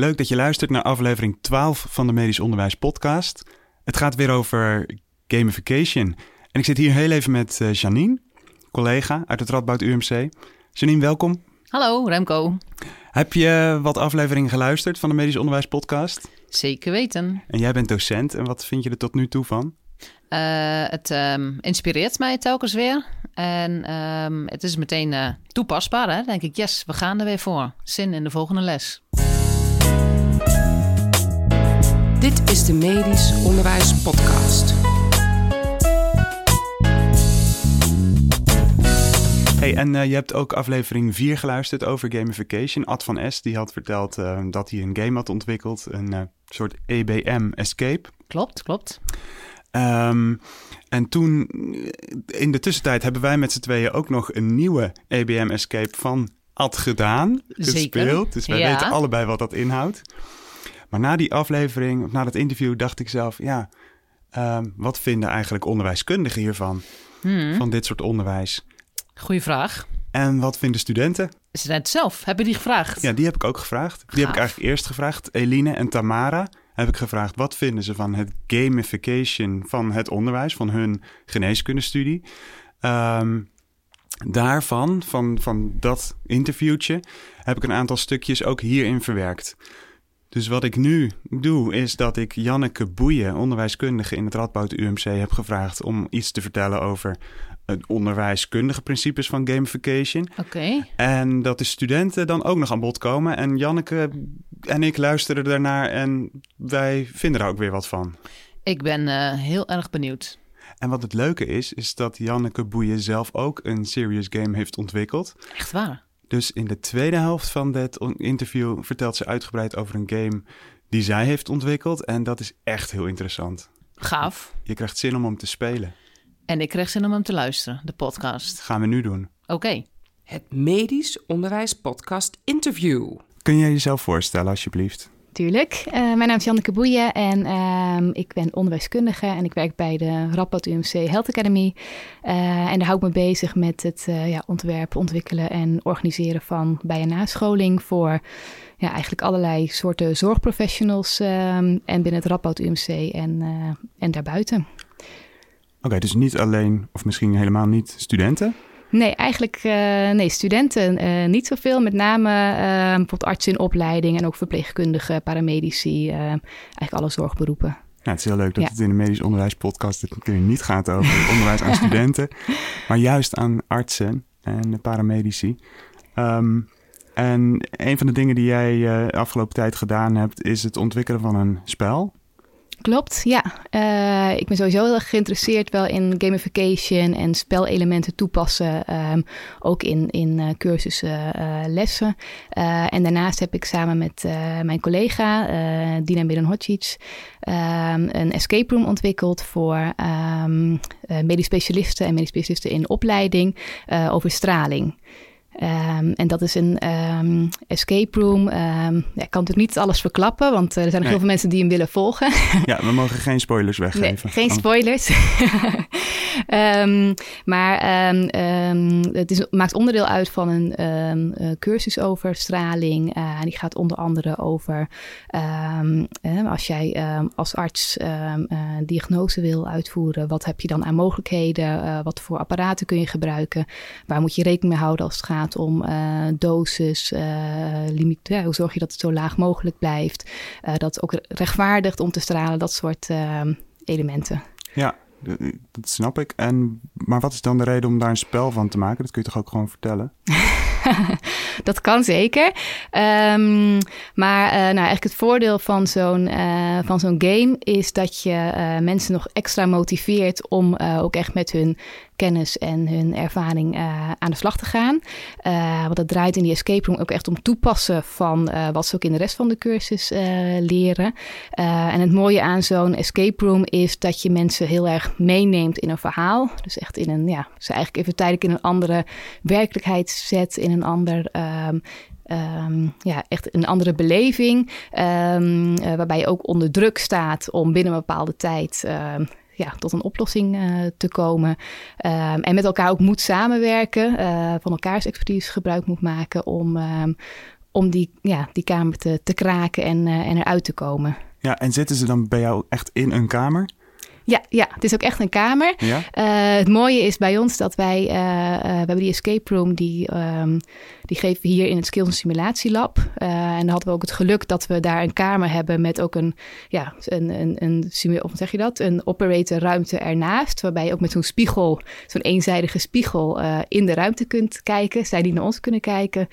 Leuk dat je luistert naar aflevering 12 van de Medisch Onderwijs Podcast. Het gaat weer over gamification. En ik zit hier heel even met uh, Janine, collega uit het Radboud UMC. Janine, welkom. Hallo, Remco. Heb je wat afleveringen geluisterd van de Medisch Onderwijs Podcast? Zeker weten. En jij bent docent. En wat vind je er tot nu toe van? Uh, het um, inspireert mij telkens weer. En um, het is meteen uh, toepasbaar. Hè? Dan denk ik, yes, we gaan er weer voor. Zin in de volgende les. Dit is de Medisch Onderwijs Podcast. Hey, en uh, je hebt ook aflevering 4 geluisterd over gamification. Ad van S die had verteld uh, dat hij een game had ontwikkeld, een uh, soort EBM Escape. Klopt, klopt. Um, en toen, in de tussentijd, hebben wij met z'n tweeën ook nog een nieuwe EBM Escape van Ad gedaan, gespeeld. Zeker. Dus wij ja. weten allebei wat dat inhoudt. Maar na die aflevering, na dat interview, dacht ik zelf, ja, um, wat vinden eigenlijk onderwijskundigen hiervan? Hmm. Van dit soort onderwijs? Goeie vraag. En wat vinden studenten? Studenten zelf, hebben die gevraagd? Ja, die heb ik ook gevraagd. Die Gaaf. heb ik eigenlijk eerst gevraagd. Eline en Tamara heb ik gevraagd... wat vinden ze van het gamification van het onderwijs... van hun geneeskundestudie. Um, daarvan, van, van dat interviewtje... heb ik een aantal stukjes ook hierin verwerkt. Dus wat ik nu doe, is dat ik Janneke Boeien... onderwijskundige in het Radboud UMC heb gevraagd... om iets te vertellen over het onderwijskundige principes van gamification. Oké. Okay. En dat de studenten dan ook nog aan bod komen. En Janneke en ik luisteren daarnaar en wij vinden er ook weer wat van. Ik ben uh, heel erg benieuwd. En wat het leuke is, is dat Janneke Boeien zelf ook een serious game heeft ontwikkeld. Echt waar? Dus in de tweede helft van dit interview vertelt ze uitgebreid over een game die zij heeft ontwikkeld. En dat is echt heel interessant. Gaaf. Je krijgt zin om hem te spelen. En ik kreeg zin om hem te luisteren, de podcast. Dat gaan we nu doen. Oké. Okay. Het Medisch Onderwijs Podcast Interview. Kun jij jezelf voorstellen, alsjeblieft? Tuurlijk. Uh, mijn naam is Janneke Boeien en uh, ik ben onderwijskundige en ik werk bij de Radboud UMC Health Academy. Uh, en daar hou ik me bezig met het ja, ontwerpen, ontwikkelen en organiseren van bij- en nascholing voor ja, eigenlijk allerlei soorten zorgprofessionals ehm, en binnen het Radboud UMC en, en daarbuiten. Oké, dus niet alleen, of misschien helemaal niet studenten? Nee, eigenlijk uh, nee, studenten uh, niet zoveel. Met name uh, bijvoorbeeld artsen in opleiding en ook verpleegkundigen, paramedici, eigenlijk alle zorgberoepen. Ja, het is heel leuk dat ja. het in de medisch onderwijs podcast niet gaat over onderwijs aan studenten, maar juist aan artsen en paramedici. Um, en een van de dingen die jij de afgelopen tijd gedaan hebt, is het ontwikkelen van een spel. Klopt, ja. Uh, ik ben sowieso heel erg geïnteresseerd wel in gamification en spelelementen toepassen. Um, ook in, in uh, cursussen, uh, lessen. en daarnaast heb ik samen met mijn collega Dina Miran-Hodzic um, een escape room ontwikkeld voor um, medisch specialisten en medisch specialisten in opleiding over straling. Um, en dat is een um, escape room. Um, ja, ik kan natuurlijk niet alles verklappen, want uh, er zijn nog nee. heel veel mensen die hem willen volgen. ja, we mogen geen spoilers weggeven. Nee, geen spoilers. maar het is, maakt onderdeel uit van een uh, cursus over straling. Uh, die gaat onder andere over als jij als arts diagnose wil uitvoeren, wat heb je dan aan mogelijkheden? wat voor apparaten kun je gebruiken? Waar moet je rekening mee houden als het gaat om uh, dosis, uh, limiet, hoe zorg je dat het zo laag mogelijk blijft, dat ook rechtvaardigt om te stralen, dat soort elementen. Ja, dat snap ik. En, maar wat is dan de reden om daar een spel van te maken? Dat kun je toch ook gewoon vertellen? dat kan zeker. Um, maar uh, nou, eigenlijk het voordeel van zo'n uh, van zo'n game is dat je uh, mensen nog extra motiveert om ook echt met hun kennis en hun ervaring aan de slag te gaan. want het draait in die escape room ook echt om toepassen van wat ze ook in de rest van de cursus leren. en het mooie aan zo'n escape room is dat je mensen heel erg meeneemt in een verhaal. Dus echt in een, ja, ze eigenlijk even tijdelijk in een andere werkelijkheid zet, in een ander. Um, Um, ja, echt een andere beleving. Uh, waarbij je ook onder druk staat om binnen een bepaalde tijd uh, ja, tot een oplossing uh, te komen. Um, en met elkaar ook moet samenwerken. van elkaars expertise gebruik moet maken om, om die, ja, die kamer te, te kraken en, uh, en eruit te komen. Ja, en zitten ze dan bij jou echt in een kamer? Ja, ja, het is ook echt een kamer. Ja? Uh, het mooie is bij ons dat wij, uh, uh, we hebben die escape room, die, um, die geven we hier in het Skills en Simulatielab. en dan hadden we ook het geluk dat we daar een kamer hebben met ook een, ja, een, een, een of zeg je dat, een operator ruimte ernaast. Waarbij je ook met zo'n spiegel, zo'n eenzijdige spiegel in de ruimte kunt kijken. Zij die naar ons kunnen kijken.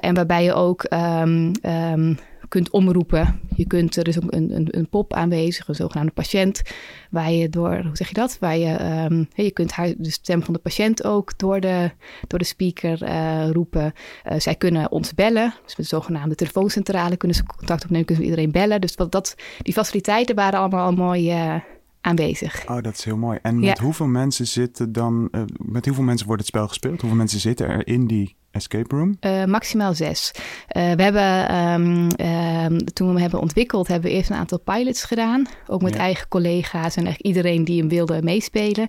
en waarbij je ook um, um, kunt omroepen. Je kunt, er is ook een, een, een pop aanwezig, een zogenaamde patiënt, waar je door, hoe zeg je dat? Waar je, um, je kunt de stem van de patiënt ook door de, door de speaker uh, roepen. Uh, zij kunnen ons bellen, dus met de zogenaamde telefooncentrale kunnen ze contact opnemen, kunnen ze iedereen bellen. Dus wat dat, die faciliteiten waren allemaal al mooi uh, aanwezig. Oh, dat is heel mooi. En met ja. hoeveel mensen zitten dan, met hoeveel mensen wordt het spel gespeeld? Hoeveel mensen zitten er in die escape room? Uh, maximaal zes. Uh, we hebben, um, um, toen we hem hebben ontwikkeld, hebben we eerst een aantal pilots gedaan. Ook met ja. eigen collega's en echt iedereen die hem wilde meespelen.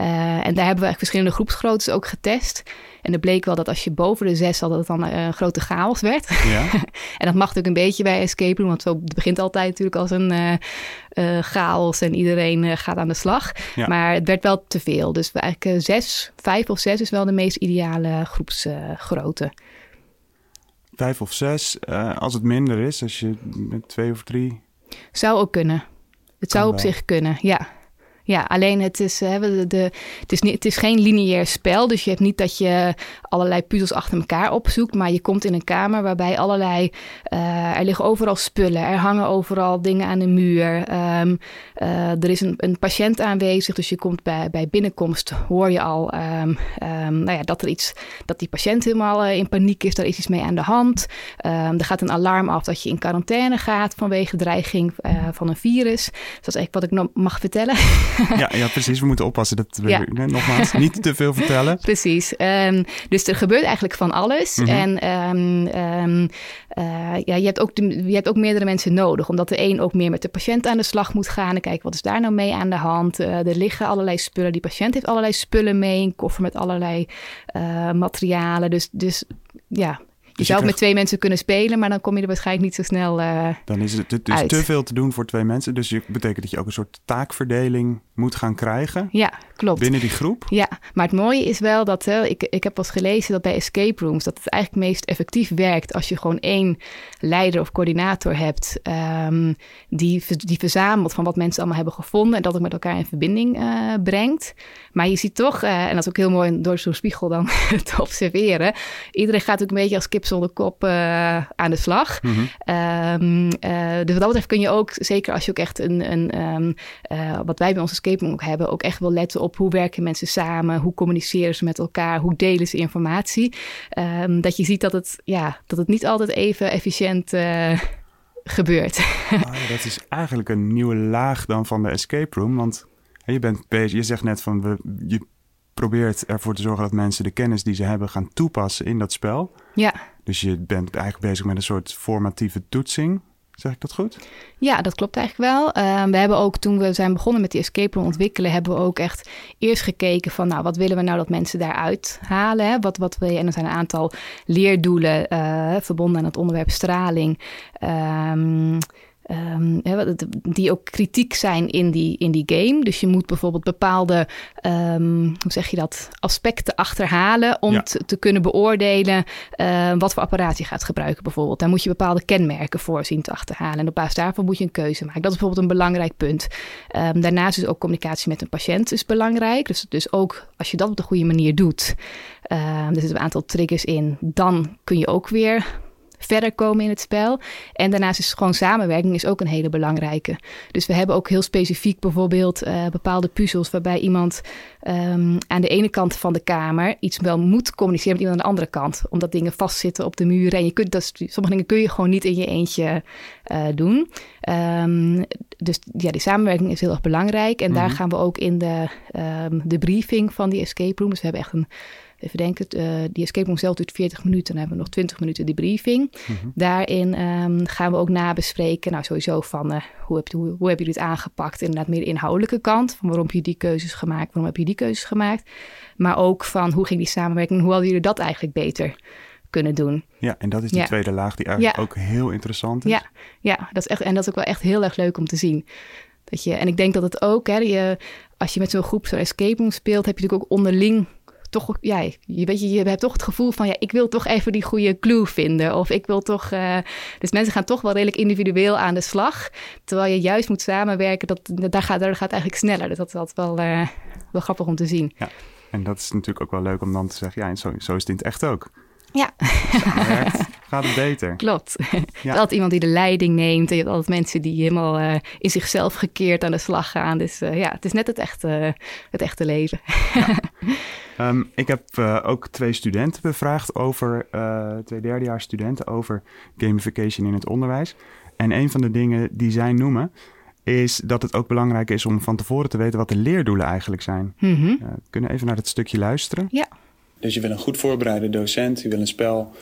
Uh, en daar hebben we verschillende groepsgroottes ook getest. En er bleek wel dat als je boven de zes zat, dat het dan een grote chaos werd. Ja. en dat mag natuurlijk een beetje bij escape room, want zo het begint altijd natuurlijk als een chaos en iedereen gaat aan de slag. Ja. Maar het werd wel te veel. Dus we eigenlijk zes, vijf of zes is wel de meest ideale groepsgrootte. vijf of zes, als het minder is, als je met twee of drie. Zou ook kunnen. Het zou op zich kunnen, ja. Ja, alleen het is, uh, de, de, het, is niet, het is geen lineair spel. Dus je hebt niet dat je allerlei puzzels achter elkaar opzoekt. Maar je komt in een kamer waarbij allerlei. Uh, er liggen overal spullen. Er hangen overal dingen aan de muur. Um, uh, er is een, een patiënt aanwezig. Dus je komt bij, bij binnenkomst. Hoor je al um, um, nou ja, dat er iets. Dat die patiënt helemaal in paniek is. Daar is iets mee aan de hand. er gaat een alarm af dat je in quarantaine gaat. vanwege dreiging van een virus. Dus dat is eigenlijk wat ik nog mag vertellen. ja, ja, precies. We moeten oppassen dat we ja. nogmaals niet te veel vertellen. Precies. Um, dus er gebeurt eigenlijk van alles. Mhm. En um, um, uh, ja, je, hebt ook de, je hebt ook meerdere mensen nodig. Omdat de een ook meer met de patiënt aan de slag moet gaan. En kijken, wat is daar nou mee aan de hand? Uh, er liggen allerlei spullen. Die patiënt heeft allerlei spullen mee. Een koffer met allerlei uh, materialen. Dus, dus ja, je Dus zou je met twee mensen kunnen spelen, maar dan kom je er waarschijnlijk niet zo snel uh, Dan is het dus uit. te veel te doen voor twee mensen. Dus je betekent dat je ook een soort taakverdeling moet gaan krijgen Ja, klopt. binnen die groep. Ja, maar het mooie is wel dat, uh, ik, ik heb wel eens gelezen dat bij escape rooms, dat het eigenlijk meest effectief werkt als je gewoon één leider of coördinator hebt um, die, die verzamelt van wat mensen allemaal hebben gevonden en dat het met elkaar in verbinding uh, brengt. Maar je ziet toch, uh, en dat is ook heel mooi door zo'n spiegel dan te observeren, iedereen gaat ook een beetje als kip zonder kop aan de slag. Mhm. Um, dus wat dat betreft kun je ook, zeker als je ook echt een, een um, wat wij bij onze escape room ook hebben, ook echt wel letten op hoe werken mensen samen, hoe communiceren ze met elkaar, hoe delen ze informatie. Um, dat je ziet dat het, ja, dat het niet altijd even efficiënt uh, gebeurt. Ja, dat is eigenlijk een nieuwe laag dan van de escape room. Want je bent bezig, je zegt net van we, je probeert ervoor te zorgen dat mensen de kennis die ze hebben gaan toepassen in dat spel. Ja. Dus je bent eigenlijk bezig met een soort formatieve toetsing. Zeg ik dat goed? Ja, dat klopt eigenlijk wel. Uh, we hebben ook toen we zijn begonnen met die escape room ontwikkelen, hebben we ook echt eerst gekeken van, nou, wat willen we nou dat mensen daaruit halen? Hè? Wat, wat wil je? En er zijn een aantal leerdoelen uh, verbonden aan het onderwerp straling. Um, Um, die ook kritiek zijn in die, in die game. Dus je moet bijvoorbeeld bepaalde, um, hoe zeg je dat, aspecten achterhalen om Ja. te, te kunnen beoordelen uh, wat voor apparaat je gaat gebruiken bijvoorbeeld. Daar moet je bepaalde kenmerken voor zien te achterhalen. En op basis daarvan moet je een keuze maken. Dat is bijvoorbeeld een belangrijk punt. Um, daarnaast is ook communicatie met een patiënt is belangrijk. Dus, dus ook als je dat op de goede manier doet, uh, er zitten een aantal triggers in, dan kun je ook weer verder komen in het spel. En daarnaast is gewoon samenwerking is ook een hele belangrijke. Dus we hebben ook heel specifiek bijvoorbeeld uh, bepaalde puzzels waarbij iemand um, aan de ene kant van de kamer iets wel moet communiceren met iemand aan de andere kant. Omdat dingen vastzitten op de muren. En je kunt dat, sommige dingen kun je gewoon niet in je eentje uh, doen. Um, dus ja, die samenwerking is heel erg belangrijk. En mm -hmm. daar gaan we ook in de, um, de briefing van die escape room. Dus we hebben echt een even denken, uh, die escape room zelf duurt 40 minuten. Dan hebben we nog 20 minuten die briefing. Mhm. Daarin um, gaan we ook nabespreken, nou sowieso van uh, hoe, heb je, hoe, hoe heb je dit aangepakt? Inderdaad meer de inhoudelijke kant, van waarom heb je die keuzes gemaakt? Waarom heb je die keuzes gemaakt? Maar ook van hoe ging die samenwerking? Hoe hadden jullie dat eigenlijk beter kunnen doen. Ja, en dat is die Ja. tweede laag die eigenlijk Ja. ook heel interessant is. Ja, ja dat is echt, en dat is ook wel echt heel erg leuk om te zien. Dat je, en ik denk dat het ook, hè, je, als je met zo'n groep zo'n escape room speelt, heb je natuurlijk ook onderling toch, ja, je, weet je, je hebt toch het gevoel van, ja, ik wil toch even die goede clue vinden. Of ik wil toch, eh, dus mensen gaan toch wel redelijk individueel aan de slag. Terwijl je juist moet samenwerken, dat, daar, gaat, daar gaat het eigenlijk sneller. Dus dat is altijd wel, eh, wel grappig om te zien. En dat is natuurlijk ook wel leuk om dan te zeggen, ja, en zo, zo is het in het echt ook. Ja. Samenwerkt, gaat het beter. Klopt. Ja. Ja. altijd iemand die de leiding neemt. En je hebt altijd mensen die helemaal eh, in zichzelf gekeerd aan de slag gaan. Dus eh, ja, het is net het echte, het echte leven. Ehm, ik heb eh, ook twee studenten bevraagd over, eh twee derdejaars studenten over gamification in het onderwijs. En een van de dingen die zij noemen is dat het ook belangrijk is om van tevoren te weten wat de leerdoelen eigenlijk zijn. Eh, we kunnen even naar het stukje luisteren. Dus je wil een goed voorbereide docent, je wil een spel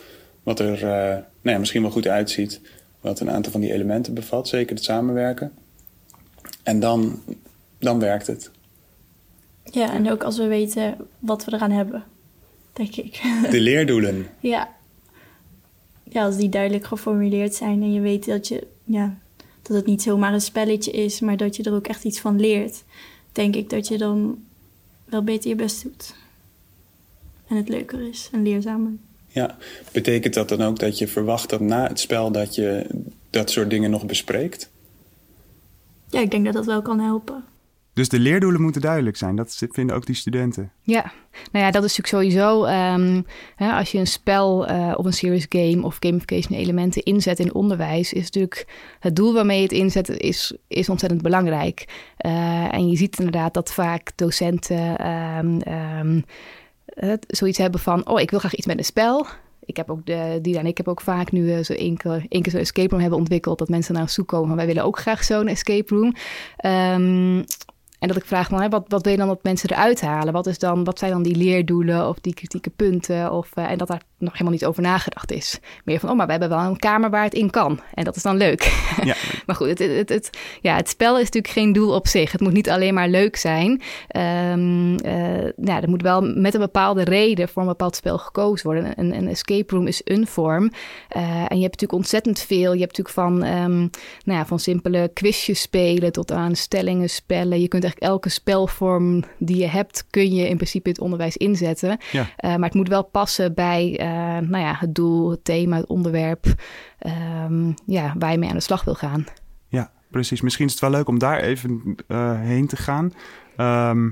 wat er eh, nou ja, misschien wel goed uitziet, wat een aantal van die elementen bevat, zeker het samenwerken. En dan, dan werkt het. Ja, en ook als we weten wat we eraan hebben, denk ik. De leerdoelen. ja. ja, als die duidelijk geformuleerd zijn en je weet dat, je, ja, dat het niet zomaar een spelletje is, maar dat je er ook echt iets van leert, denk ik dat je dan wel beter je best doet. En het leuker is en leerzamer. Ja, betekent dat dan ook dat je verwacht dat na het spel dat je dat soort dingen nog bespreekt? Ja, ik denk dat dat wel kan helpen. Dus de leerdoelen moeten duidelijk zijn. Dat vinden ook die studenten. Ja, nou ja, dat is natuurlijk sowieso. ehm, hè, als je een spel eh, of een serious game of gamification elementen inzet in onderwijs, is natuurlijk het doel waarmee je het inzet is, is ontzettend belangrijk. Eh, en je ziet inderdaad dat vaak docenten ehm, ehm, zoiets hebben van: oh, ik wil graag iets met een spel. Ik heb ook de, die en ik heb ook vaak nu eh, zo één keer, zo'n escape room hebben ontwikkeld. Dat mensen naar ons toe komen wij willen ook graag zo'n escape room. Ehm, en dat ik vraag van, hè, wat, wat wil je dan dat mensen eruit halen? Wat, is dan, wat zijn dan die leerdoelen of die kritieke punten? Of, eh, en dat daar nog helemaal niet over nagedacht is. Meer van, oh, maar we hebben wel een kamer waar het in kan. En dat is dan leuk. Ja, Maar goed, het, het, het, ja, het spel is natuurlijk geen doel op zich. Het moet niet alleen maar leuk zijn. Ehm eh, ja, er moet wel met een bepaalde reden voor een bepaald spel gekozen worden. Een, een escape room is een vorm. Eh, en je hebt natuurlijk ontzettend veel. Je hebt natuurlijk van, ehm, nou ja, van simpele quizjes spelen tot aan stellingen spellen. Je kunt eigenlijk elke spelvorm die je hebt, kun je in principe in het onderwijs inzetten. Ja. Eh, maar het moet wel passen bij nou ja, het doel, het thema, het onderwerp ehm, ja, waar je mee aan de slag wil gaan. Ja, precies. Misschien is het wel leuk om daar even eh, heen te gaan. Ehm,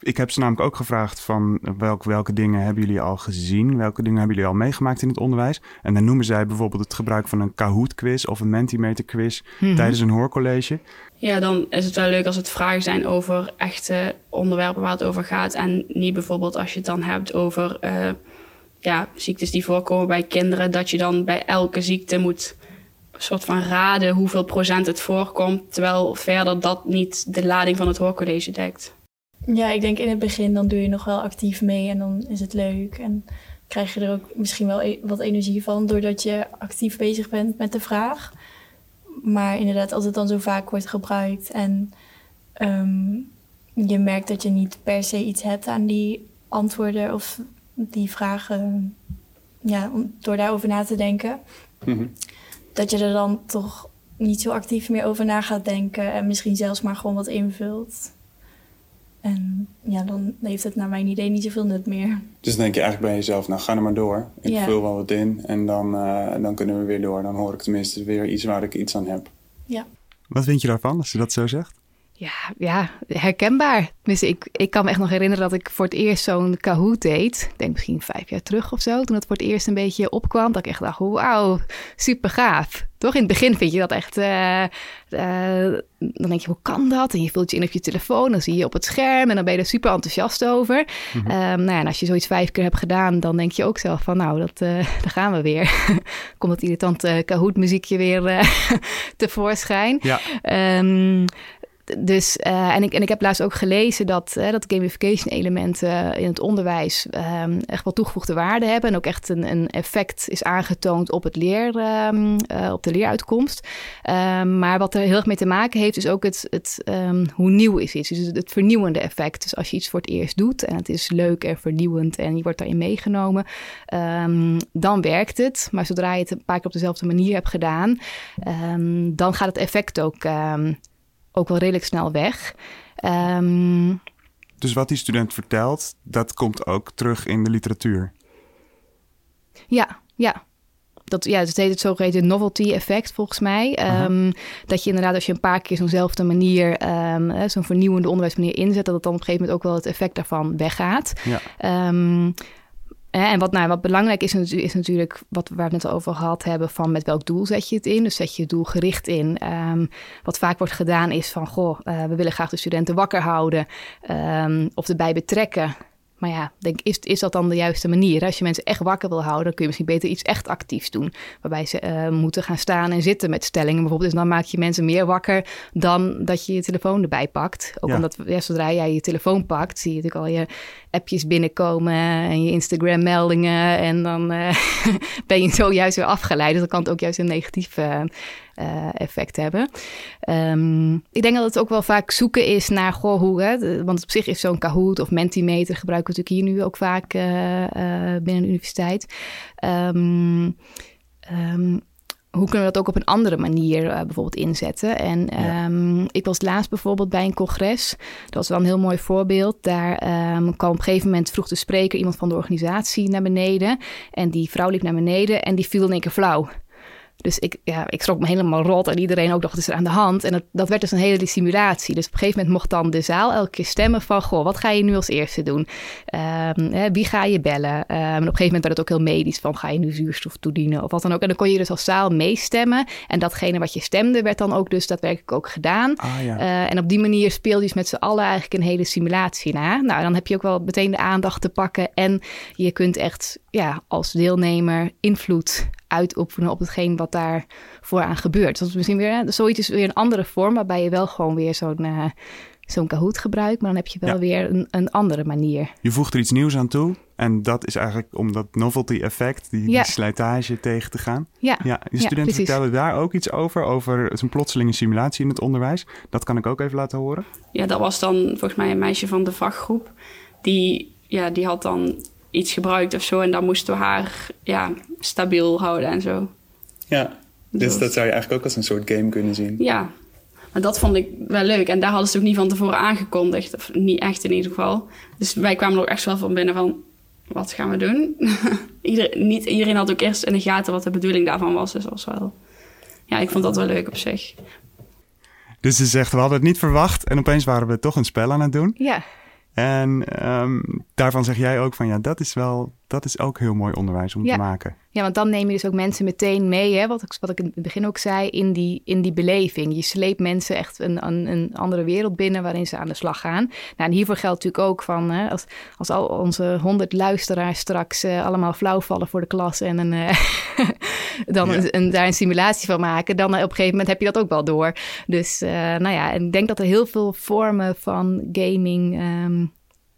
ik heb ze namelijk ook gevraagd van welk, welke dingen hebben jullie al gezien? Welke dingen hebben jullie al meegemaakt in het onderwijs? En dan noemen zij bijvoorbeeld het gebruik van een Kahoot-quiz of een Mentimeter quiz Mhm. tijdens een hoorcollege. Ja, dan is het wel leuk als het vragen zijn over echte onderwerpen waar het over gaat. En niet bijvoorbeeld als je het dan hebt over eh, ja, ziektes die voorkomen bij kinderen. Dat je dan bij elke ziekte moet soort van raden hoeveel procent het voorkomt. Terwijl verder dat niet de lading van het hoorcollege dekt. Ja, ik denk in het begin dan doe je nog wel actief mee en dan is het leuk. En krijg je er ook misschien wel e- wat energie van doordat je actief bezig bent met de vraag. Maar inderdaad, als het dan zo vaak wordt gebruikt en ehm, je merkt dat je niet per se iets hebt aan die antwoorden of die vragen, ja, om, door daarover na te denken, Mhm. dat je er dan toch niet zo actief meer over na gaat denken en misschien zelfs maar gewoon wat invult. En ja, dan heeft het naar mijn idee niet zoveel nut meer. Dus dan denk je eigenlijk bij jezelf, nou ga er maar door. Ik Ja. vul wel wat in en dan, eh, dan kunnen we weer door. Dan hoor ik tenminste weer iets waar ik iets aan heb. Wat vind je daarvan als je dat zo zegt? Ja, ja, herkenbaar. Tenminste, ik, ik kan me echt nog herinneren dat ik voor het eerst zo'n Kahoot deed. Ik denk misschien vijf jaar terug of zo. Toen het voor het eerst een beetje opkwam. Dat ik echt dacht, wauw, super gaaf. Toch in het begin vind je dat echt... eh, eh, dan denk je, hoe kan dat? En je vult je in op je telefoon. Dan zie je op het scherm. En dan ben je er super enthousiast over. Ehm, nou ja, en als je zoiets vijf keer hebt gedaan... dan denk je ook zelf van, nou, dat, eh, daar gaan we weer. Komt dat irritante Kahoot muziekje weer tevoorschijn. Ja. Ehm, dus, uh, en, ik, en ik heb laatst ook gelezen dat, uh, dat gamification elementen in het onderwijs um, echt wel toegevoegde waarde hebben. En ook echt een, een effect is aangetoond op, het leer, uh, op de leeruitkomst. Um, maar wat er heel erg mee te maken heeft, is ook het, het hoe nieuw is iets. Dus het vernieuwende effect. Dus als je iets voor het eerst doet en het is leuk en vernieuwend en je wordt daarin meegenomen, dan werkt het. Maar zodra je het een paar keer op dezelfde manier hebt gedaan, dan gaat het effect ook ook wel redelijk snel weg. Um, dus wat die student vertelt, dat komt ook terug in de literatuur? Ja, ja. Dat, ja, dat heet het zogeheten novelty effect volgens mij. Um, dat je inderdaad als je een paar keer zo'nzelfde manier, um, zo'n vernieuwende onderwijsmanier inzet, dat het dan op een gegeven moment ook wel het effect daarvan weggaat. Ja. Um, en wat, nou, wat belangrijk is, is natuurlijk wat we het net over gehad hebben: van met welk doel zet je het in? Dus zet je het doel gericht in. Um, wat vaak wordt gedaan is van: goh, uh, we willen graag de studenten wakker houden um, of erbij betrekken. Maar ja, denk, is, is dat dan de juiste manier? Als je mensen echt wakker wil houden, dan kun je misschien beter iets echt actiefs doen. Waarbij ze uh, moeten gaan staan en zitten met stellingen bijvoorbeeld. Dus dan maak je mensen meer wakker dan dat je je telefoon erbij pakt. Ook ja. omdat ja, zodra jij je telefoon pakt, zie je natuurlijk al je appjes binnenkomen en je Instagram meldingen. En dan uh, ben je zo juist weer afgeleid. Dus dat kan het ook juist een negatief uh, uh, effect hebben. Um, ik denk dat het ook wel vaak zoeken is naar, goh, hoe, hè, want op zich is zo'n Kahoot of Mentimeter gebruiken we natuurlijk hier nu ook vaak uh, uh, binnen de universiteit. Um, um, hoe kunnen we dat ook op een andere manier uh, bijvoorbeeld inzetten? En ja. um, ik was laatst bijvoorbeeld bij een congres. Dat was wel een heel mooi voorbeeld. Daar um, kwam op een gegeven moment vroeg de spreker iemand van de organisatie naar beneden. En die vrouw liep naar beneden en die viel in één keer flauw. Dus ik, ja, ik schrok me helemaal rot en iedereen ook dacht, wat is er aan de hand? En dat, dat werd dus een hele simulatie. Dus op een gegeven moment mocht dan de zaal elke keer stemmen van, goh, wat ga je nu als eerste doen? Um, hè, wie ga je bellen? Um, en op een gegeven moment werd het ook heel medisch van, ga je nu zuurstof toedienen of wat dan ook? En dan kon je dus als zaal meestemmen. En datgene wat je stemde werd dan ook dus daadwerkelijk ook gedaan. Ah, ja. uh, en op die manier speel je dus met z'n allen eigenlijk een hele simulatie na. Nou, dan heb je ook wel meteen de aandacht te pakken en je kunt echt ja, als deelnemer invloed uitoefenen op hetgeen wat daar vooraan gebeurt. Dat is misschien weer zoiets is weer een andere vorm, waarbij je wel gewoon weer zo'n uh, zo'n Kahoot gebruikt, maar dan heb je wel ja. weer een, een, andere manier. Je voegt er iets nieuws aan toe. En dat is eigenlijk om dat novelty effect, die, ja. die slijtage tegen te gaan. Ja, ja de studenten vertellen daar ook iets over, over een plotselinge simulatie in het onderwijs. Dat kan ik ook even laten horen. Ja, dat was dan volgens mij een meisje van de vakgroep. Die, ja, die had dan iets gebruikt of zo. En dan moesten we haar ja, stabiel houden en zo. Ja, dus dat zou je eigenlijk ook als een soort game kunnen zien. Ja, maar dat vond ik wel leuk. En daar hadden ze ook niet van tevoren aangekondigd. Of niet echt in ieder geval. Dus wij kwamen er ook echt wel van binnen van... Wat gaan we doen? iedereen, niet iedereen had ook eerst in de gaten wat de bedoeling daarvan was. Dus was wel... Ja, ik vond dat wel leuk op zich. Dus ze zegt, we hadden het niet verwacht. En opeens waren we toch een spel aan het doen. Ja. En um, daarvan zeg jij ook van ja, dat is wel, dat is ook heel mooi onderwijs om ja. te maken. Ja, want dan neem je dus ook mensen meteen mee, hè, wat, ik, wat ik in het begin ook zei, in die, in die beleving. Je sleept mensen echt een, een, een andere wereld binnen waarin ze aan de slag gaan. Nou, en hiervoor geldt natuurlijk ook van hè, als, als al onze honderd luisteraars straks uh, allemaal flauw vallen voor de klas en een, uh, dan ja. een, een, daar een simulatie van maken, dan uh, op een gegeven moment heb je dat ook wel door. Dus nou ja, en ik denk dat er heel veel vormen van gaming. Um,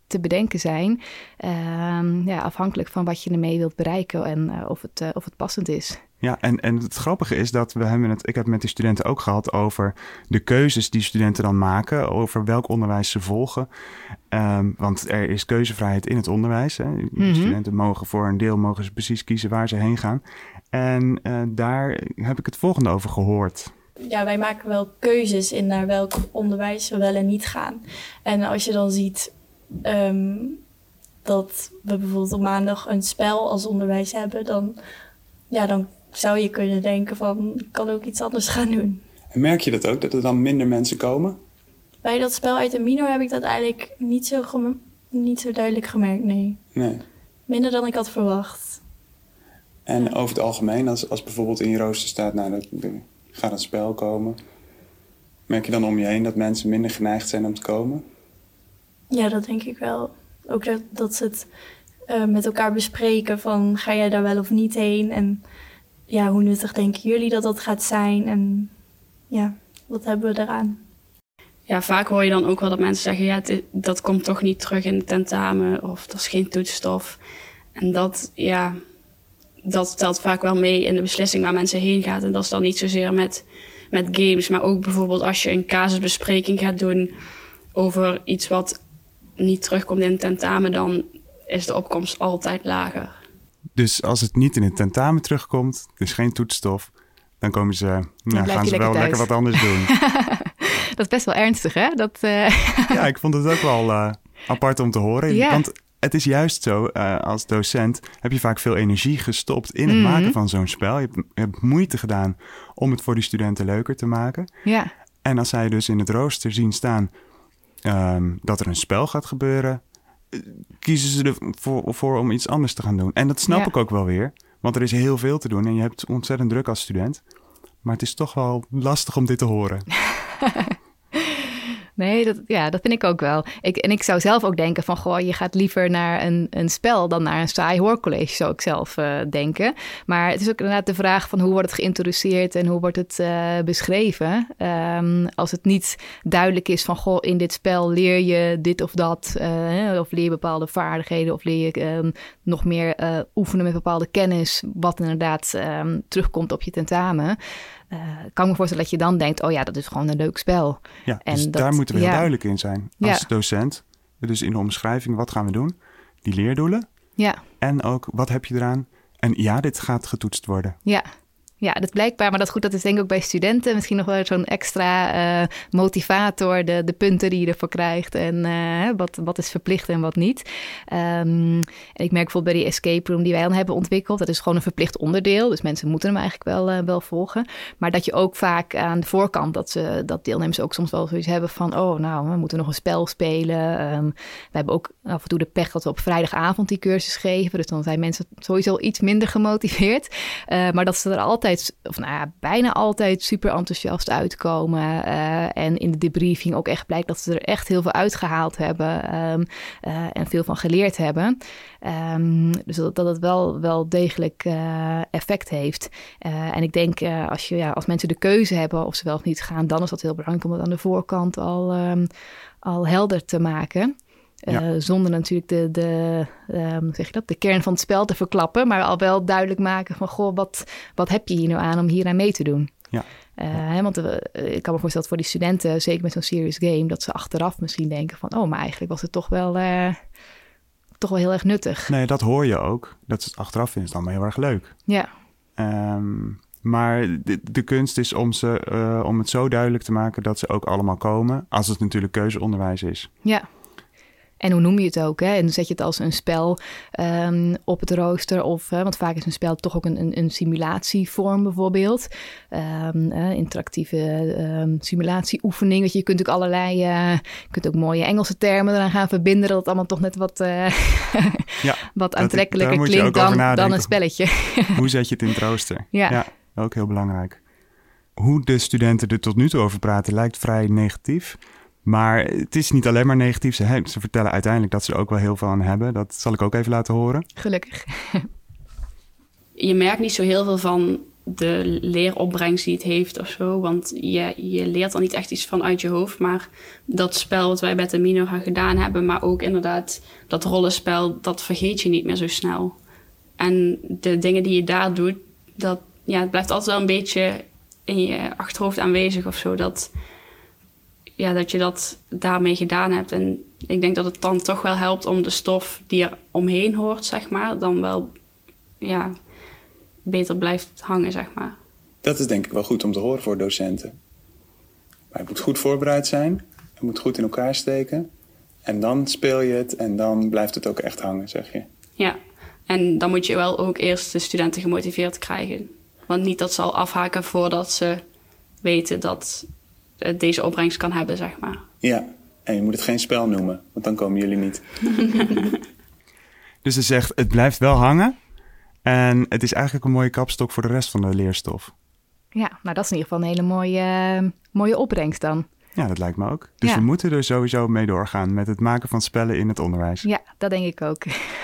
te bedenken zijn. Um, ja, afhankelijk van wat je ermee wilt bereiken en uh, of, het, uh, of het passend is. Ja, en, en het grappige is dat we hebben het, ik heb met de studenten ook gehad over de keuzes die studenten dan maken, over welk onderwijs ze volgen. Um, want er is keuzevrijheid in het onderwijs. Hè. Mm -hmm. Studenten mogen voor een deel mogen ze precies kiezen waar ze heen gaan. En uh, daar heb ik het volgende over gehoord. Ja, wij maken wel keuzes in naar welk onderwijs we wel en niet gaan. En als je dan ziet um, dat we bijvoorbeeld op maandag een spel als onderwijs hebben, dan, ja, dan zou je kunnen denken van, ik kan ook iets anders gaan doen. En merk je dat ook, dat er dan minder mensen komen? Bij dat spel uit de Mino heb ik dat eigenlijk niet zo, niet zo duidelijk gemerkt, nee. Nee. Minder dan ik had verwacht. En ja. over het algemeen, als, als bijvoorbeeld in je rooster staat, nou, dat, gaat een spel komen. Merk je dan om je heen dat mensen minder geneigd zijn om te komen? Ja, dat denk ik wel. Ook dat, dat ze het uh, met elkaar bespreken van ga jij daar wel of niet heen? En ja, hoe nuttig denken jullie dat dat gaat zijn? En ja, wat hebben we eraan? ja, vaak hoor je dan ook wel dat mensen zeggen: ja, dat komt toch niet terug in het tentamen of dat is geen toetsstof. En dat, ja, dat telt vaak wel mee in de beslissing waar mensen heen gaan. En dat is dan niet zozeer met, met games, maar ook bijvoorbeeld als je een casusbespreking gaat doen over iets wat niet terugkomt in het tentamen, dan is de opkomst altijd lager. Dus als het niet in het tentamen terugkomt, dus geen toetsstof, dan komen ze, nou, blijf gaan ze wel lekker wat anders doen. Dat is best wel ernstig, hè? Dat, eh, ja, ik vond het ook wel eh, apart om te horen. Ja. Want het is juist zo, eh, als docent heb je vaak veel energie gestopt in het Mhm. maken van zo'n spel. Je hebt, je hebt moeite gedaan om het voor die studenten leuker te maken. ja. En als zij dus in het rooster zien staan ehm, dat er een spel gaat gebeuren, eh, kiezen ze ervoor voor om iets anders te gaan doen. En dat snap Ja. ik ook wel weer, want er is heel veel te doen en je hebt ontzettend druk als student. Maar het is toch wel lastig om dit te horen. Nee, dat, ja, dat vind ik ook wel. Ik, en ik zou zelf ook denken van... goh, je gaat liever naar een, een spel dan naar een saai hoorcollege... zou ik zelf eh, denken. Maar het is ook inderdaad de vraag van... hoe wordt het geïntroduceerd en hoe wordt het eh, beschreven? Ehm, als het niet duidelijk is van... goh, in dit spel leer je dit of dat... eh, of leer je bepaalde vaardigheden... of leer je ehm, nog meer oefenen met bepaalde kennis... wat inderdaad ehm, terugkomt op je tentamen... Eh, kan me voorstellen dat je dan denkt... oh ja, dat is gewoon een leuk spel. Ja, En dus dat- daar moeten we heel duidelijk in zijn Ja. als docent. Dus in de omschrijving, wat gaan we doen? Die leerdoelen Ja, en ook wat heb je eraan? En ja, dit gaat getoetst worden. Ja. Ja, dat blijkbaar, maar dat goed. Dat is denk ik ook bij studenten misschien nog wel zo'n extra eh, motivator. De, de punten die je ervoor krijgt en eh, wat, wat is verplicht en wat niet. Ehm, en ik merk bijvoorbeeld bij die escape room die wij dan hebben ontwikkeld. Dat is gewoon een verplicht onderdeel. Dus mensen moeten hem eigenlijk wel, eh, wel volgen. Maar dat je ook vaak aan de voorkant, dat, ze, dat deelnemers ook soms wel zoiets hebben van... oh, nou, we moeten nog een spel spelen. Ehm, we hebben ook af en toe de pech dat we op vrijdagavond die cursus geven. Dus dan zijn mensen sowieso iets minder gemotiveerd. Maar dat ze er altijd, of nou ja, bijna altijd super enthousiast uitkomen. eh, en in de debriefing ook echt blijkt dat ze er echt heel veel uitgehaald hebben. ehm, eh, en veel van geleerd hebben. Ehm, dus dat, dat het wel, wel degelijk eh, effect heeft. En ik denk als, je, ja, als mensen de keuze hebben of ze wel of niet gaan, dan is dat heel belangrijk om het aan de voorkant al, ehm, al helder te maken. Eh, zonder natuurlijk de, de, ehm, zeg je dat, de kern van het spel te verklappen, maar al wel duidelijk maken van, goh, wat, wat heb je hier nou aan om hier aan mee te doen? Ja. Eh, hè, want eh, ik kan me voorstellen dat voor die studenten, zeker met zo'n serious game, dat ze achteraf misschien denken van, oh, maar eigenlijk was het toch wel, toch wel heel erg nuttig. Nee, dat hoor je ook. Dat is achteraf vinden ze dan heel erg leuk. Ja, Ehm, maar de, de kunst is om, ze, om het zo duidelijk te maken dat ze ook allemaal komen. Als het natuurlijk keuzeonderwijs is. ja. En hoe noem je het ook? Hè? En zet je het als een spel ehm, op het rooster? Of, want vaak is een spel toch ook een, een, een simulatievorm bijvoorbeeld. Ehm, eh, interactieve ehm, simulatieoefening. Weet je, je kunt ook allerlei... eh, je kunt ook mooie Engelse termen eraan gaan verbinden... dat het allemaal toch net wat, eh, Ja, wat aantrekkelijker klinkt dan, dan een spelletje. Hoe zet je het in het rooster? Ja. ook heel belangrijk. Hoe de studenten er tot nu toe over praten lijkt vrij negatief. Maar het is niet alleen maar negatief. Ze, he- ze vertellen uiteindelijk dat ze er ook wel heel veel aan hebben. Dat zal ik ook even laten horen. Gelukkig. je merkt niet zo heel veel van de leeropbrengst die het heeft of zo. Want je, je leert er niet echt iets van uit je hoofd. Maar dat spel wat wij bij de Mino gaan gedaan hebben, maar ook inderdaad dat rollenspel, dat vergeet je niet meer zo snel. En de dingen die je daar doet, dat ja, het blijft altijd wel een beetje in je achterhoofd aanwezig of zo. Dat, ja, dat je dat daarmee gedaan hebt. En ik denk dat het dan toch wel helpt om de stof die er omheen hoort, zeg maar, dan wel ja, beter blijft hangen, zeg maar. Dat is denk ik wel goed om te horen voor docenten. Maar je moet goed voorbereid zijn. Je moet goed in elkaar steken. En dan speel je het en dan blijft het ook echt hangen, zeg je. Ja, en dan moet je wel ook eerst de studenten gemotiveerd krijgen. Want niet dat ze al afhaken voordat ze weten dat deze opbrengst kan hebben, zeg maar. Ja, en je moet het geen spel noemen, want dan komen jullie niet. Dus ze zegt, het blijft wel hangen. En het is eigenlijk een mooie kapstok voor de rest van de leerstof. Ja, nou dat is in ieder geval een hele mooie, eh, mooie opbrengst dan. Ja, dat lijkt me ook. Dus Ja. we moeten er sowieso mee doorgaan met het maken van spellen in het onderwijs. Ja, dat denk ik ook.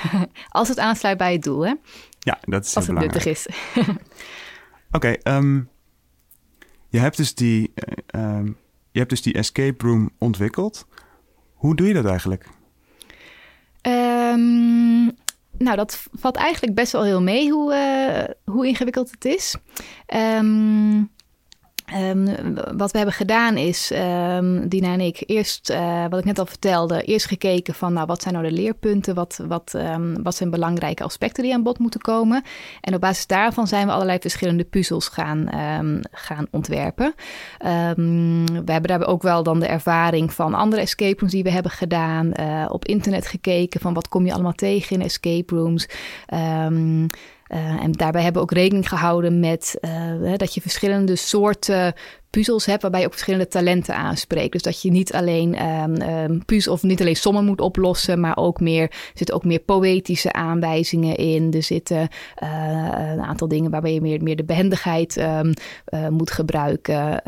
Als het aansluit bij het doel, hè? Ja, dat is Als heel het belangrijk. nuttig is. Oké, ehm, je hebt dus die, eh, ehm, je hebt dus die escape room ontwikkeld. Hoe doe je dat eigenlijk? Ehm, nou, dat valt eigenlijk best wel heel mee hoe, uh, hoe ingewikkeld het is. Um, Um, wat we hebben gedaan is, um, Dina en ik, eerst, uh, wat ik net al vertelde, eerst gekeken van nou, wat zijn nou de leerpunten, wat, wat, um, wat zijn belangrijke aspecten die aan bod moeten komen. En op basis daarvan zijn we allerlei verschillende puzzels gaan, gaan ontwerpen. we hebben daar ook wel dan de ervaring van andere escape rooms die we hebben gedaan, uh, op internet gekeken van wat kom je allemaal tegen in escape rooms. Uh, en daarbij hebben we ook rekening gehouden met uh, dat je verschillende soorten puzzels hebt waarbij je ook verschillende talenten aanspreekt. Dus dat je niet alleen um, of niet alleen sommen moet oplossen, maar ook meer er zitten ook meer poëtische aanwijzingen in. Er zitten uh, een aantal dingen waarbij je meer, meer de behendigheid uh, moet gebruiken.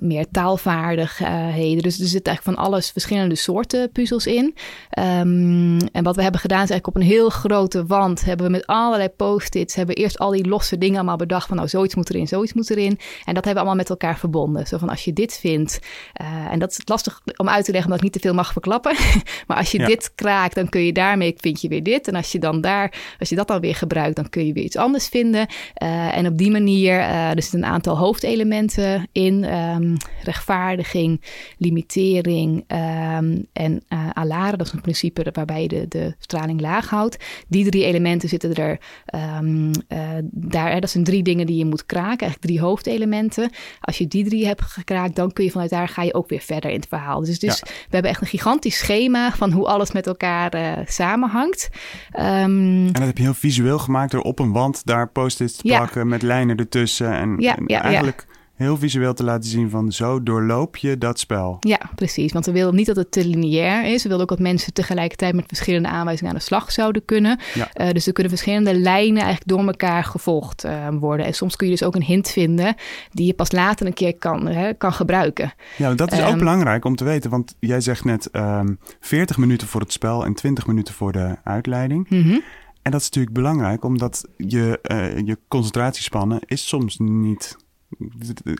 Meer taalvaardigheden. Dus er zit eigenlijk van alles verschillende soorten puzzels in. en wat we hebben gedaan is eigenlijk op een heel grote wand hebben we met allerlei post-its hebben we eerst al die losse dingen allemaal bedacht van nou zoiets moet erin, zoiets moet erin. En dat hebben we allemaal met elkaar verbonden. Zo van als je dit vindt, uh, en dat is lastig om uit te leggen omdat ik niet te veel mag verklappen. maar als je ja. dit kraakt, dan kun je daarmee, vind je weer dit. En als je dan daar, als je dat dan weer gebruikt, dan kun je weer iets anders vinden. Uh, en op die manier, uh, er zitten een aantal hoofdelementen in. Um, rechtvaardiging, limitering um, en alare. Dat is een principe waarbij je de, de straling laag houdt. Die drie elementen zitten er um, daar. Dat zijn drie dingen die je moet kraken. Eigenlijk drie hoofdelementen. Als je die drie hebt gekraakt, dan kun je vanuit daar ga je ook weer verder in het verhaal. Dus, dus we hebben echt een gigantisch schema van hoe alles met elkaar uh, samenhangt. En dat heb je heel visueel gemaakt door op een wand daar post-its te plakken met lijnen ertussen. En, ja, en ja, eigenlijk heel visueel te laten zien van zo doorloop je dat spel. Ja, precies. Want we wilden niet dat het te lineair is. We wilden ook dat mensen tegelijkertijd met verschillende aanwijzingen aan de slag zouden kunnen. Ja. Uh, dus er kunnen verschillende lijnen eigenlijk door elkaar gevolgd uh, worden. En soms kun je dus ook een hint vinden die je pas later een keer kan, hè, kan gebruiken. Ja, dat is um, ook belangrijk om te weten. Want jij zegt net um, 40 minuten voor het spel en 20 minuten voor de uitleiding. Mm -hmm. En dat is natuurlijk belangrijk, omdat je, uh, je concentratiespannen is soms niet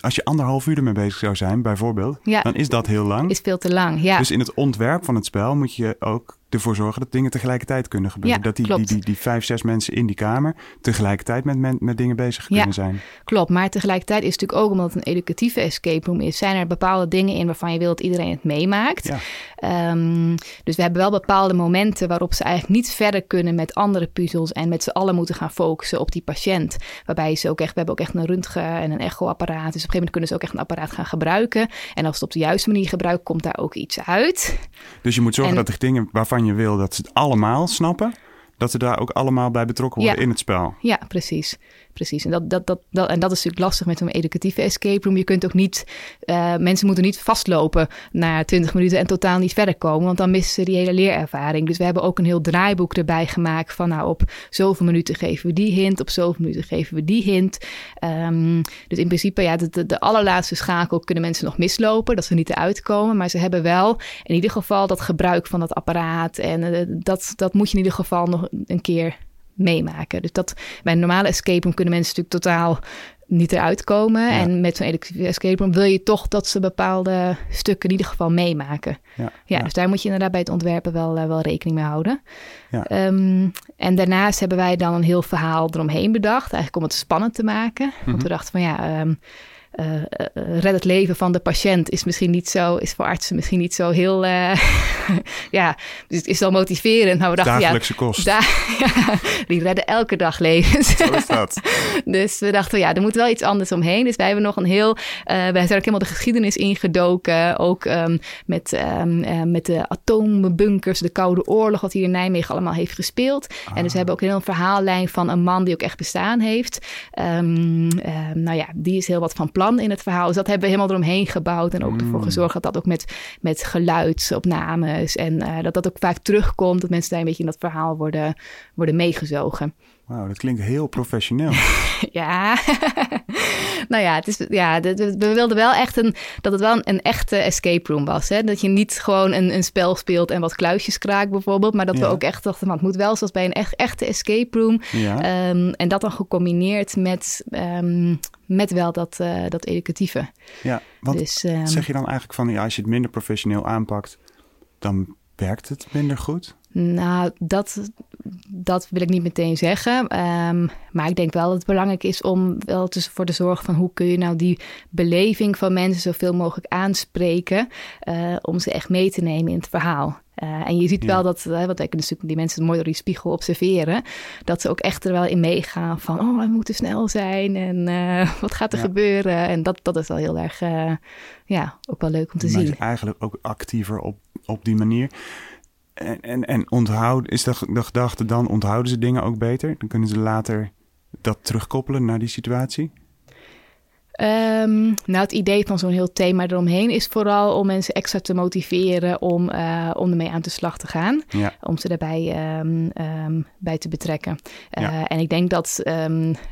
als je anderhalf uur ermee bezig zou zijn, bijvoorbeeld, ja, dan is dat heel lang. Is veel te lang, ja. Dus in het ontwerp van het spel moet je ook ervoor zorgen dat dingen tegelijkertijd kunnen gebeuren. Ja, dat die, die, die, die, vijf, zes mensen in die kamer tegelijkertijd met, met, met dingen bezig kunnen ja, zijn. Klopt, maar tegelijkertijd is het natuurlijk ook omdat het een educatieve escape room is, zijn er bepaalde dingen in waarvan je wil dat iedereen het meemaakt. Ja. Um, dus we hebben wel bepaalde momenten waarop ze eigenlijk niet verder kunnen met andere puzzels en met z'n allen moeten gaan focussen op die patiënt. Waarbij ze ook echt, we hebben ook echt een röntgen en een echoapparaat. Dus op een gegeven moment kunnen ze ook echt een apparaat gaan gebruiken. En als het op de juiste manier gebruikt, komt daar ook iets uit. Dus je moet zorgen En- dat de dingen waarvan je wil dat ze het allemaal snappen, dat ze daar ook allemaal bij betrokken worden Ja. in het spel. Ja, precies. Precies. En dat, dat, dat, dat, en dat is natuurlijk lastig met zo'n educatieve escape room. Je kunt ook niet, eh, mensen moeten niet vastlopen na 20 minuten en totaal niet verder komen, want dan missen ze die hele leerervaring. Dus we hebben ook een heel draaiboek erbij gemaakt van nou op zoveel minuten geven we die hint, op zoveel minuten geven we die hint. Ehm, dus in principe, ja, de, de, allerlaatste schakel kunnen mensen nog mislopen, dat ze niet eruit komen, maar ze hebben wel in ieder geval dat gebruik van dat apparaat en eh, dat, dat moet je in ieder geval nog een keer meemaken. Dus dat bij een normale escape room kunnen mensen natuurlijk totaal niet eruit komen. Ja. En met zo'n educatieve escape room wil je toch dat ze bepaalde stukken in ieder geval meemaken. Ja, Ja, dus daar moet je inderdaad bij het ontwerpen wel, eh, wel rekening mee houden. Ja. Ehm, en daarnaast hebben wij dan een heel verhaal eromheen bedacht. Eigenlijk om het spannend te maken. Want Mhm. we dachten van ja... ehm, eh, eh, red het leven van de patiënt is misschien niet zo, is voor artsen misschien niet zo heel, eh, ja, dus het is wel motiverend. Maar we dachten, ja, Dagelijkse kost. ja, die redden elke dag levens. Zo is dat. Dus we dachten, ja, er moet wel iets anders omheen. Dus wij hebben nog een heel, uh, wij zijn ook helemaal de geschiedenis ingedoken. Ook um, met, um, uh, met de atoombunkers, de Koude Oorlog, wat hier in Nijmegen allemaal heeft gespeeld. Ah. En dus we hebben ook een heel verhaallijn van een man die ook echt bestaan heeft. Um, nou ja, die is heel wat van plan in het verhaal. Dus dat hebben we helemaal eromheen gebouwd. En ook mm. ervoor gezorgd dat dat ook met, met geluidsopnames en uh, dat dat ook vaak terugkomt. Dat mensen daar een beetje in dat verhaal worden, worden meegezogen. Wauw, dat klinkt heel professioneel. ja, nou ja, het is, ja we wilden wel echt een, dat het wel een, echte escape room was. Hè? Dat je niet gewoon een, een spel speelt en wat kluisjes kraakt bijvoorbeeld. Maar dat we ook echt dachten, het moet wel zoals bij een echt, echte escape room. Ja. Ehm, en dat dan gecombineerd met, ehm, met wel dat, uh, dat educatieve. Ja, want dus, um, zeg je dan eigenlijk van, ja, als je het minder professioneel aanpakt, dan werkt het minder goed? Nou, dat, dat wil ik niet meteen zeggen. Um, maar ik denk wel dat het belangrijk is om wel te, voor te zorgen van hoe kun je nou die beleving van mensen zoveel mogelijk aanspreken. Uh, om ze echt mee te nemen in het verhaal. Uh, en je ziet wel dat, uh, wat ik natuurlijk die mensen mooi door die spiegel observeren, dat ze ook echt er wel in meegaan van, oh, we moeten snel zijn en uh, wat gaat er ja. gebeuren? En dat, dat is wel heel erg, ja, ook wel leuk om te maar zien. Eigenlijk ook actiever op, op die manier. En, en, en onthoud, is de, de gedachte dan, onthouden ze dingen ook beter? Dan kunnen ze later dat terugkoppelen naar die situatie? Um, nou, het idee van zo'n heel thema eromheen is vooral om mensen extra te motiveren om, uh, om ermee aan de slag te gaan. Ja. Om ze daarbij um, um, bij te betrekken. Uh, Ja. En ik denk dat,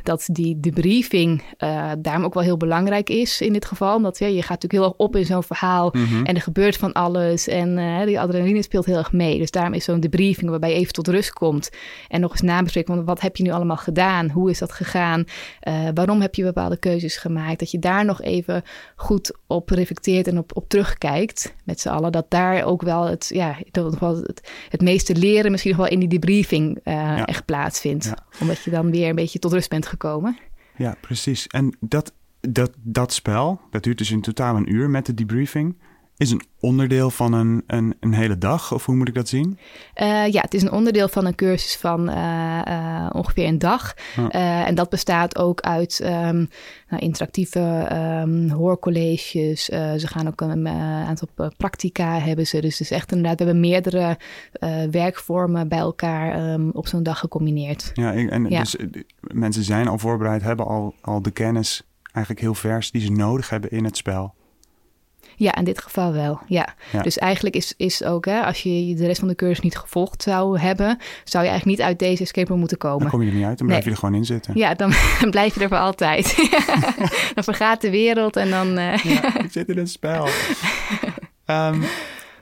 dat die debriefing uh, daarom ook wel heel belangrijk is in dit geval. Omdat ja, je gaat natuurlijk heel erg op in zo'n verhaal Mhm. en er gebeurt van alles. En die adrenaline speelt heel erg mee. Dus daarom is zo'n debriefing waarbij je even tot rust komt. En nog eens nabespreken, want wat heb je nu allemaal gedaan? Hoe is dat gegaan? Waarom heb je bepaalde keuzes gemaakt? Dat je daar nog even goed op reflecteert en op, op terugkijkt met z'n allen. Dat daar ook wel het, ja, het, het meeste leren misschien nog wel in die debriefing uh, Ja. echt plaatsvindt. Ja. Omdat je dan weer een beetje tot rust bent gekomen. Ja, precies. En dat, dat, dat spel, dat duurt dus in totaal een uur met de debriefing, is een onderdeel van een, een, een hele dag? Of hoe moet ik dat zien? Uh, ja, het is een onderdeel van een cursus van uh, uh, ongeveer een dag. En dat bestaat ook uit um, nou, interactieve um, hoorcolleges. ze gaan ook een aantal practica hebben ze. Dus het is echt inderdaad, we hebben meerdere werkvormen bij elkaar um, op zo'n dag gecombineerd. Ja, en Ja. dus mensen zijn al voorbereid, hebben al, al de kennis eigenlijk heel vers die ze nodig hebben in het spel. Ja, in dit geval wel. Ja. Ja. Dus eigenlijk is, is ook, hè, als je de rest van de cursus niet gevolgd zou hebben, zou je eigenlijk niet uit deze escape room moeten komen. Dan kom je er niet uit, dan blijf Nee. je er gewoon in zitten. Ja, dan, dan blijf je er voor altijd. dan vergaat de wereld en dan. eh, Ja, ik zit in een spel. Ehm,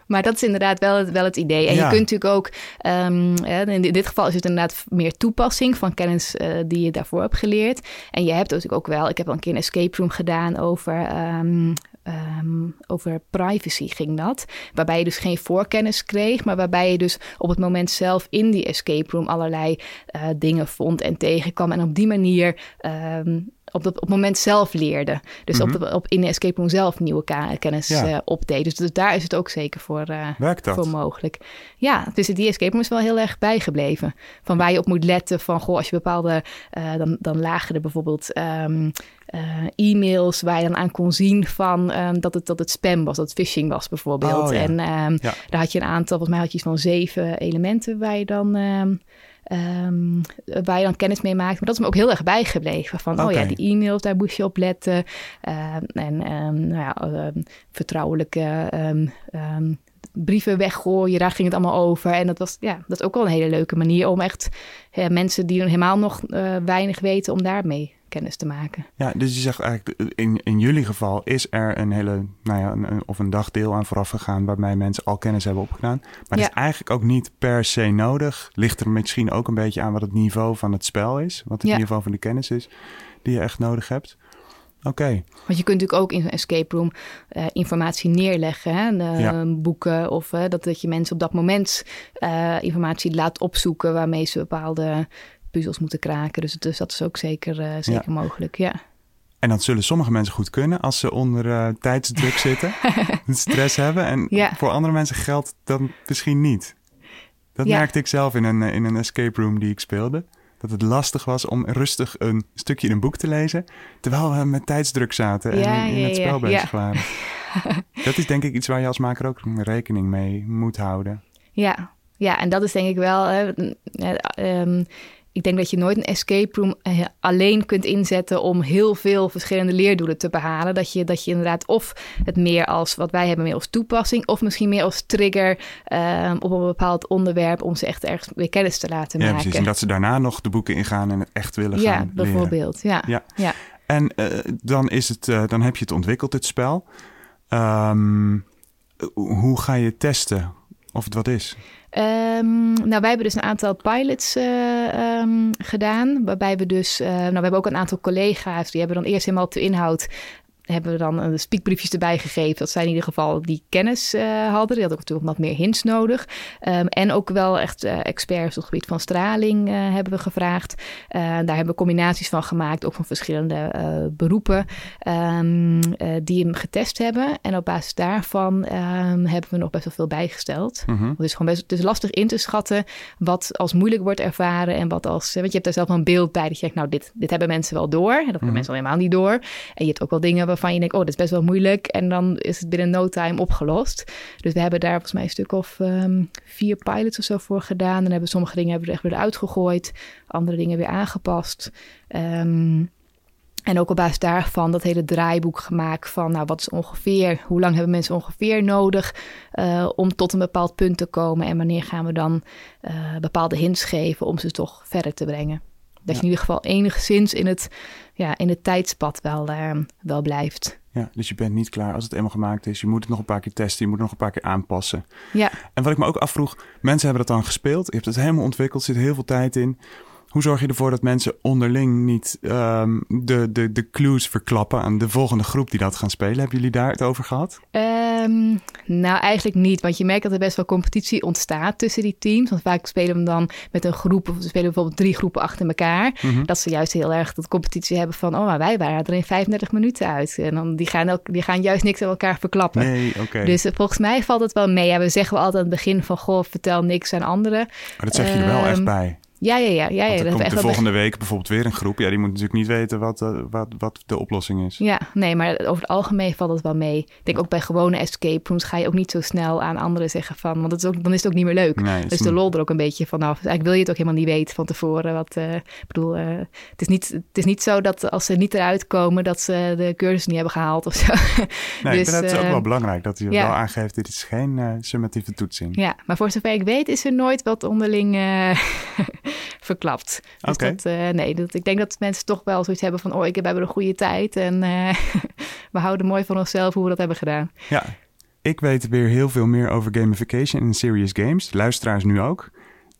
Maar dat is inderdaad wel het, wel het idee. En Ja. je kunt natuurlijk ook, ehm, in dit geval is het inderdaad meer toepassing van kennis eh, die je daarvoor hebt geleerd. En je hebt natuurlijk ook wel, ik heb al een keer een escape room gedaan over, ehm, ehm, over privacy ging dat. Waarbij je dus geen voorkennis kreeg, maar waarbij je dus op het moment zelf in die escape room allerlei eh, dingen vond en tegenkwam. En op die manier ehm, op, het, op het moment zelf leerde. Dus Mhm. op, de, op in de escape room zelf nieuwe kennis Ja. eh, opdeed. Dus, dus daar is het ook zeker voor, dat? voor mogelijk. Ja, dus die escape room is wel heel erg bijgebleven. Van waar je op moet letten van, goh, als je bepaalde, eh, dan, dan lagen er bijvoorbeeld ehm, eh, e-mails waar je dan aan kon zien van ehm, dat, het, dat het spam was, dat het phishing was bijvoorbeeld. Oh, ja. En ehm, Ja. daar had je een aantal, volgens mij had je iets van zeven elementen waar je dan... ehm, waar je dan kennis mee maakt. Maar dat is me ook heel erg bijgebleven. Van, oh ja, die e-mails, daar moest je op letten. Ehm, en ehm, nou ja, vertrouwelijke brieven weggooien, daar ging het allemaal over. En dat was, ja, dat is ook wel een hele leuke manier om echt eh, mensen die helemaal nog eh, weinig weten, om daarmee kennis te maken. Ja, dus je zegt eigenlijk, in, in jullie geval is er een hele, nou ja, een, een- of een dagdeel aan vooraf gegaan waarbij mensen al kennis hebben opgedaan. Maar dat Ja. is eigenlijk ook niet per se nodig. Ligt er misschien ook een beetje aan wat het niveau van het spel is, wat het Ja. niveau van de kennis is die je echt nodig hebt. Oké, Want je kunt natuurlijk ook in een escape room eh, informatie neerleggen, hè? De, Ja. boeken of eh, dat, dat je mensen op dat moment eh, informatie laat opzoeken waarmee ze bepaalde puzzels moeten kraken. Dus, dus dat is ook zeker, eh, zeker mogelijk, ja. en dat zullen sommige mensen goed kunnen als ze onder eh, tijdsdruk zitten, stress hebben. En Ja. voor andere mensen geldt dat misschien niet. Dat Ja. merkte ik zelf in een, eh, in een escape room die ik speelde. Dat het lastig was om rustig een stukje in een boek te lezen. Terwijl we met tijdsdruk zaten en Ja, in het spel bezig ja. waren. Dat is denk ik iets waar je als maker ook rekening mee moet houden. Ja, ja, en dat is denk ik wel. Hè, eh, ehm, ik denk dat je nooit een escape room eh, alleen kunt inzetten om heel veel verschillende leerdoelen te behalen. Dat je, dat je inderdaad of het meer als wat wij hebben, meer als toepassing, of misschien meer als trigger ehm, op een bepaald onderwerp om ze echt ergens weer kennis te laten Ja, maken. precies. En dat ze daarna nog de boeken ingaan en het echt willen ja, gaan leren. bijvoorbeeld. Ja. Ja. Ja. En eh, dan, is het, eh, dan heb je het ontwikkeld, het spel. Ehm, hoe ga je testen of het wat is? Ehm, nou, wij hebben dus een aantal pilots eh, ehm, gedaan. Waarbij we dus, eh, nou, we hebben ook een aantal collega's die hebben dan eerst helemaal op de inhoud. Hebben we dan eh, de speakbriefjes erbij gegeven. Dat zij in ieder geval die kennis hadden. Die hadden ook natuurlijk wat meer hints nodig. Ehm, en ook wel echt eh, experts op het gebied van straling eh, hebben we gevraagd. Daar hebben we combinaties van gemaakt, ook van verschillende beroepen. ehm, eh, die hem getest hebben. En op basis daarvan ehm, hebben we nog best wel veel bijgesteld. Mhm. Het is gewoon best het is lastig in te schatten wat als moeilijk wordt ervaren en wat als. Want je hebt daar zelf wel een beeld bij dat je denkt, nou, dit, dit hebben mensen wel door. En dat hebben Mhm. mensen al helemaal niet door. En je hebt ook wel dingen waarvan je denkt, oh, dit is best wel moeilijk. En dan is het binnen no time opgelost. Dus we hebben daar volgens mij een stuk of ehm, vier pilots of zo voor gedaan. En hebben sommige dingen hebben we echt weer uitgegooid, andere dingen weer aangepast. Ehm, en ook op basis daarvan dat hele draaiboek gemaakt van, nou, wat is ongeveer, hoe lang hebben mensen ongeveer nodig eh, om tot een bepaald punt te komen en wanneer gaan we dan eh, bepaalde hints geven om ze toch verder te brengen. Dat je in ieder geval enigszins in het, ja, in het tijdspad wel, eh, wel blijft. Ja, dus je bent niet klaar als het eenmaal gemaakt is. Je moet het nog een paar keer testen, je moet het nog een paar keer aanpassen. Ja, En wat ik me ook afvroeg, mensen hebben dat dan gespeeld. Je hebt het helemaal ontwikkeld, zit heel veel tijd in. Hoe zorg je ervoor dat mensen onderling niet ehm, de, de, de clues verklappen aan de volgende groep die dat gaan spelen? Hebben jullie daar het over gehad? Ehm, nou, eigenlijk niet. Want je merkt dat er best wel competitie ontstaat tussen die teams. Want vaak spelen we dan met een groep, of we spelen bijvoorbeeld drie groepen achter elkaar. Mhm. Dat ze juist heel erg dat competitie hebben van, oh, maar wij waren er in 35 minuten uit. En dan die gaan, ook, die gaan juist niks aan elkaar verklappen. Nee, oké. Dus eh, volgens mij valt het wel mee. Ja, we zeggen wel altijd aan het begin van, goh, vertel niks aan anderen. Maar dat zeg je er wel echt ehm, bij. Ja, ja, ja. ja, ja dat komt echt de volgende week bijvoorbeeld weer een groep. Ja, die moet natuurlijk niet weten wat, eh, wat, wat de oplossing is. Ja, nee, maar over het algemeen valt het wel mee. Ik denk ook bij gewone escape rooms ga je ook niet zo snel aan anderen zeggen van, want het is ook, dan is het ook niet meer leuk. Nee, Dus de lol er ook een beetje vanaf. Dus eigenlijk wil je het ook helemaal niet weten van tevoren. Wat, eh, ik bedoel, eh, het, is niet, het is niet zo dat als ze niet eruit komen, dat ze de cursus niet hebben gehaald of zo. Nee, dus, maar dat is ook wel belangrijk dat je ja. wel aangeeft: dit is geen summatieve toetsing. Ja, maar voor zover ik weet is er nooit wat onderling verklapt. Dus Oké. dat, eh, nee, dat, ik denk dat mensen toch wel zoiets hebben van... oh, ik heb hebben een goede tijd en eh, we houden mooi van onszelf hoe we dat hebben gedaan. Ja, ik weet weer heel veel meer over gamification en serious games. Luisteraars nu ook.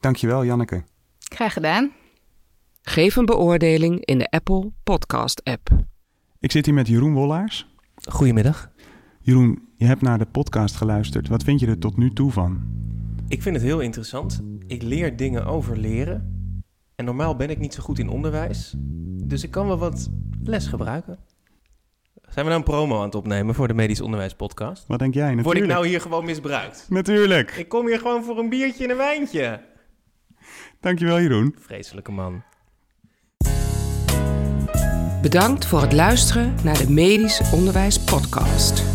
Dankjewel, Janneke. Graag gedaan. Geef een beoordeling in de Apple Podcast app. Ik zit hier met Jeroen Wollaars. Goedemiddag. Jeroen, je hebt naar de podcast geluisterd. Wat vind je er tot nu toe van? Ik vind het heel interessant. Ik leer dingen over leren. En normaal ben ik niet zo goed in onderwijs. Dus ik kan wel wat les gebruiken. Zijn we nou een promo aan het opnemen voor de Medisch Onderwijs Podcast? Wat denk jij? Natuurlijk. Word ik nou hier gewoon misbruikt? Natuurlijk. Ik kom hier gewoon voor een biertje en een wijntje. Dankjewel, Jeroen. Vreselijke man. Bedankt voor het luisteren naar de Medisch Onderwijs Podcast.